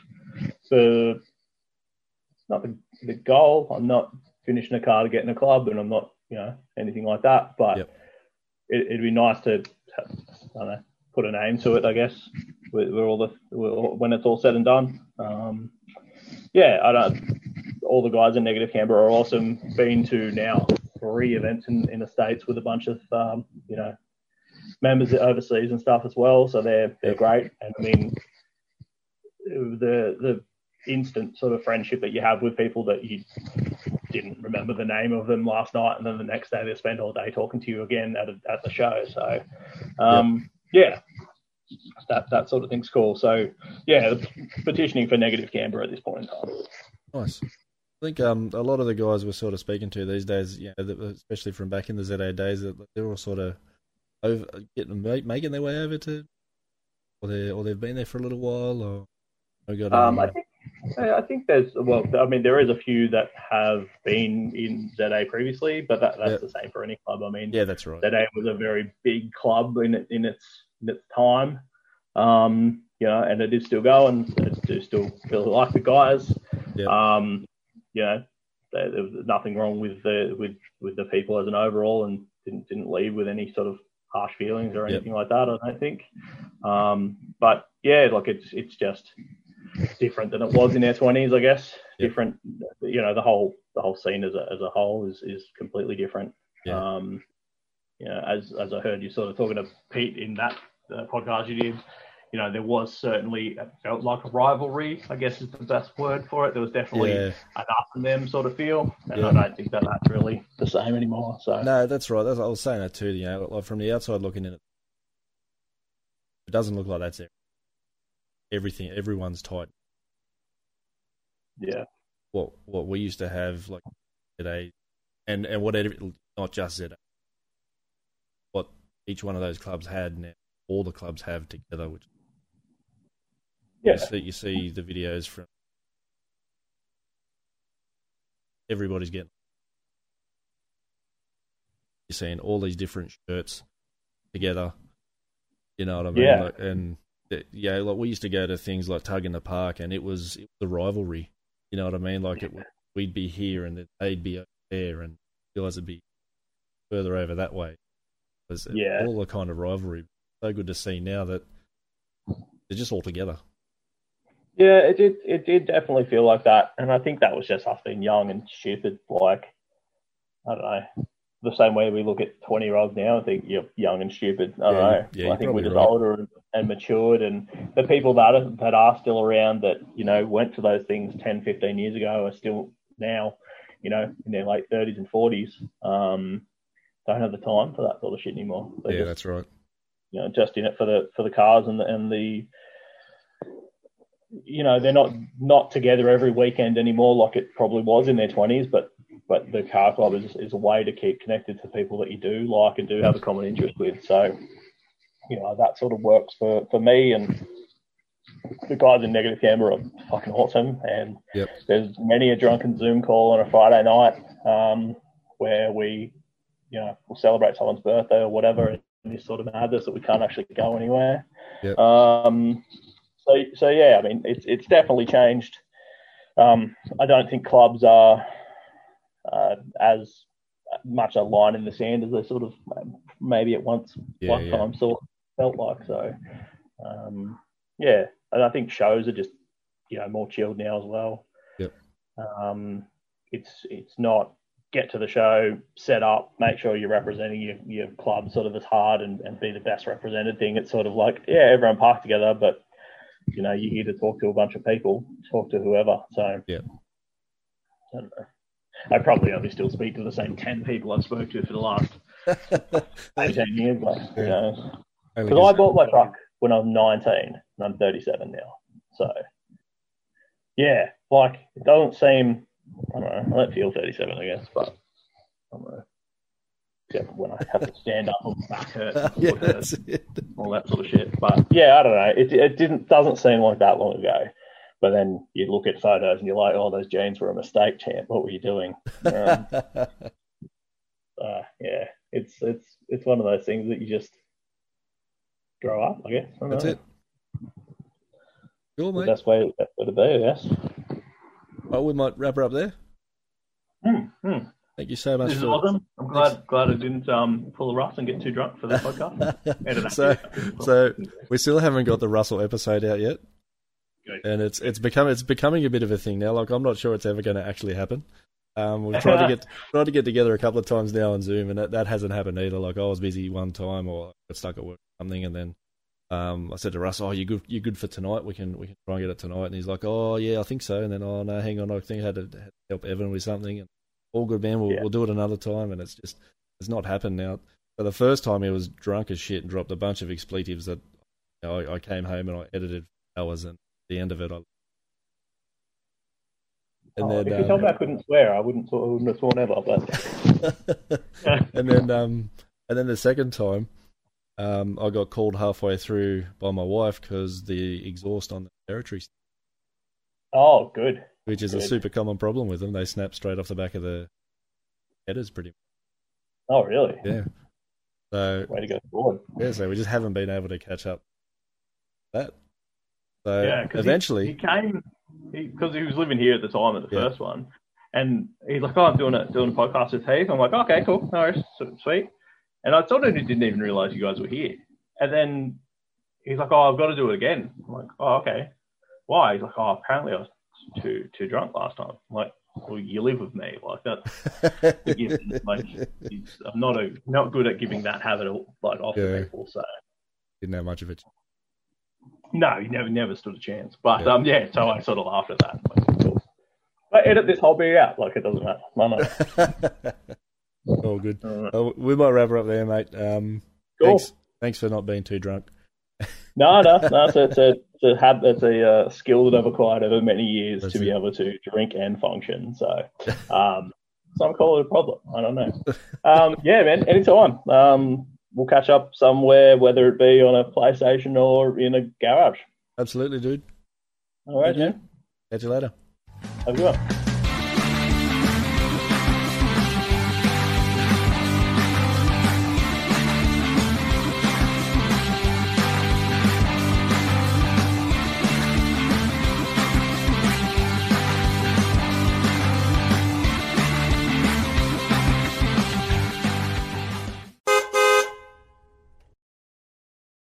the not the, the goal. I'm not finishing a car to get in a club, and I'm not you know anything like that. But Yep. it, it'd be nice to I don't know put a name to it, I guess with, with all the when it's all said and done. Um, yeah, I don't. All the guys in Negative Camber are awesome. Been to now three events in, in the states with a bunch of um, you know members overseas and stuff as well. So they're they're great. And I mean the the instant sort of friendship that you have with people that you didn't remember the name of them last night, and then the next day they spend all day talking to you again at a, at the show. So um, yeah, that that sort of thing's cool. So yeah, petitioning for negative Camber at this point in time. nice? I think um, a lot of the guys we're sort of speaking to these days, you know, that- especially from back in the ZA days, that they're all sort of over getting ma- making their way over to, or they or they've been there for a little while, or got Um, I think I think there's well, I mean there is a few that have been in ZA previously, but that, that's the same for any club. I mean, yeah, that's right. ZA was a very big club in in its in its time, um, you know, and it is still going. It do still really like the guys. Yeah. Um, you know, there, there was nothing wrong with the with with the people as an overall, and didn't didn't leave with any sort of harsh feelings or Yep. anything like that. I don't think. Um, but yeah, like it's it's just different than it was in their twenties, I guess. Yep. Different, you know, the whole the whole scene as a as a whole is is completely different. Yeah. Um, you know, as as I heard you sort of talking to Pete in that uh, podcast you did, you know, there was certainly it felt like a rivalry. I guess is the best word for it. There was definitely Yeah, an us and them sort of feel, and Yeah. I don't think that that's really the same anymore. So no, that's right. That's, I was saying that too. You know, like from the outside looking in, It doesn't look like that's it. Everything, everyone's tight. Yeah. What what we used to have like today, and and whatever, not just ZA. What each one of those clubs had now, all the clubs have together, which Yeah. you see, you see the videos from everybody's getting. You're seeing all these different shirts together. You know what I mean? Yeah. Like, and uh, yeah, like we used to go to things like Tug in the Park, and it was it was a rivalry. You know what I mean? Like it, we'd be here, and they'd be over there, and you guys would be further over that way. It was Yeah. all the kind of rivalry. So good to see now that they're just all together. Yeah, it did. It did definitely feel like that, and I think that was just us being young and stupid. Like, I don't know, the same way we look at twenty-year-olds now. I think you're young and stupid. I don't Yeah, know. yeah, I think we're just right. older and, and matured, and the people that are, that are still around that you know went to those things 10, 15 years ago are still now, you know, in their late thirties and forties. Um, don't have the time for that sort of shit anymore. They're yeah, just that's right. you know, just in it for the for the cars and the, and the you know they're not not together every weekend anymore like it probably was in their twenties, but but the car club is is a way to keep connected to people that you do like and do have a common interest with. So you know that sort of works for for me and the guys in Negative Camber are fucking awesome and Yep. there's many a drunken Zoom call on a Friday night um, where we you know we'll celebrate someone's birthday or whatever and this sort of madness that we can't actually go anywhere. Yep. Um, so so yeah, I mean it's it's definitely changed. Um, I don't think clubs are uh, as much a line in the sand as they sort of maybe at once Yeah, one yeah. time sort of felt like. So um, yeah, and I think shows are just you know more chilled now as well. Yep. Um, it's it's not get to the show, set up, make sure you're representing your, your club sort of as hard and, and be the best represented thing. It's sort of like, yeah, everyone park together, but you know, you're here to talk to a bunch of people, talk to whoever. So Yeah. I don't know. I probably only still speak to the same ten people I've spoke to for the last eighteen years, but you Yeah. know, because I bought my truck when I was 19 and I'm 37 now. So, yeah, like it doesn't seem, I don't know, I don't feel 37, I guess, but I don't know. Except when I have to stand up and my back hurts, and yeah, foot hurts, that's it. all that sort of shit. But yeah, I don't know. It, it didn't doesn't seem like that long ago. But then you look at photos and you're like, oh, those jeans were a mistake, champ. What were you doing? Um, uh, yeah, it's it's it's one of those things that you just grow up, I guess. I That's know. it. Cool, The mate. best way, best way to be, I guess. Well, we might wrap her up there. Hmm. Thank you so much This is for awesome. I'm glad glad I didn't um, pull a Russ and get too drunk for this podcast. That. so, so we still haven't got the Russell episode out yet, Good. and it's it's become it's becoming a bit of a thing now. Like I'm not sure it's ever going to actually happen. Um, we've tried to get tried to get together a couple of times now on Zoom, and that, that hasn't happened either. Like I was busy one time, or I got stuck at work or something, and then um, I said to Russ, "Oh, you good? You good for tonight? We can we can try and get it tonight." And he's like, "Oh yeah, I think so." And then, "Oh no, hang on, I think I had to, had to help Evan with something." And all good, man. We'll Yeah. we'll do it another time. And it's just it's not happened now. So the first time he was drunk as shit and dropped a bunch of expletives that you know, I, I came home and I edited hours, and the end of it, I and Oh, then if you um, told me I couldn't swear, I wouldn't, I wouldn't have sworn ever. But and then um and then the second time um I got called halfway through by my wife because the exhaust on the territory oh, good. which is a super common problem with them they snap straight off the back of the headers pretty much. Oh, really? yeah so Way to go forward. yeah so we just haven't been able to catch up that so Yeah, 'cause eventually he, he came because he, was living here at the time at the Yeah. first one, and he's like, "Oh, I'm doing a doing a podcast with Heath." I'm like, "Okay, cool, no worries, sweet." And I sort of didn't even realize you guys were here. And then he's like, "Oh, I've got to do it again." I'm like, "Oh, okay." Why? He's like, "Oh, apparently I was too too drunk last time." I'm like, "Well, you live with me, like that." like, I'm not a not good at giving that habit like off Yeah. to people. So didn't have much of it no, he never never stood a chance. But Yeah. um, yeah, so I sort of laughed at that. Like. But edit this whole bit out, like it doesn't matter. No, no. all good Uh, Oh, we might wrap her up there mate um Cool. thanks thanks for not being too drunk No, no, no. It's a, it's a, hab, it's a uh, skill that I've acquired over many years That's to be able to drink and function. So, um, some call it a problem. I don't know. Um, yeah, man. Anytime. Um, we'll catch up somewhere, whether it be on a PlayStation or in a garage. Absolutely, dude. All right, man. Catch you later. Have a good one.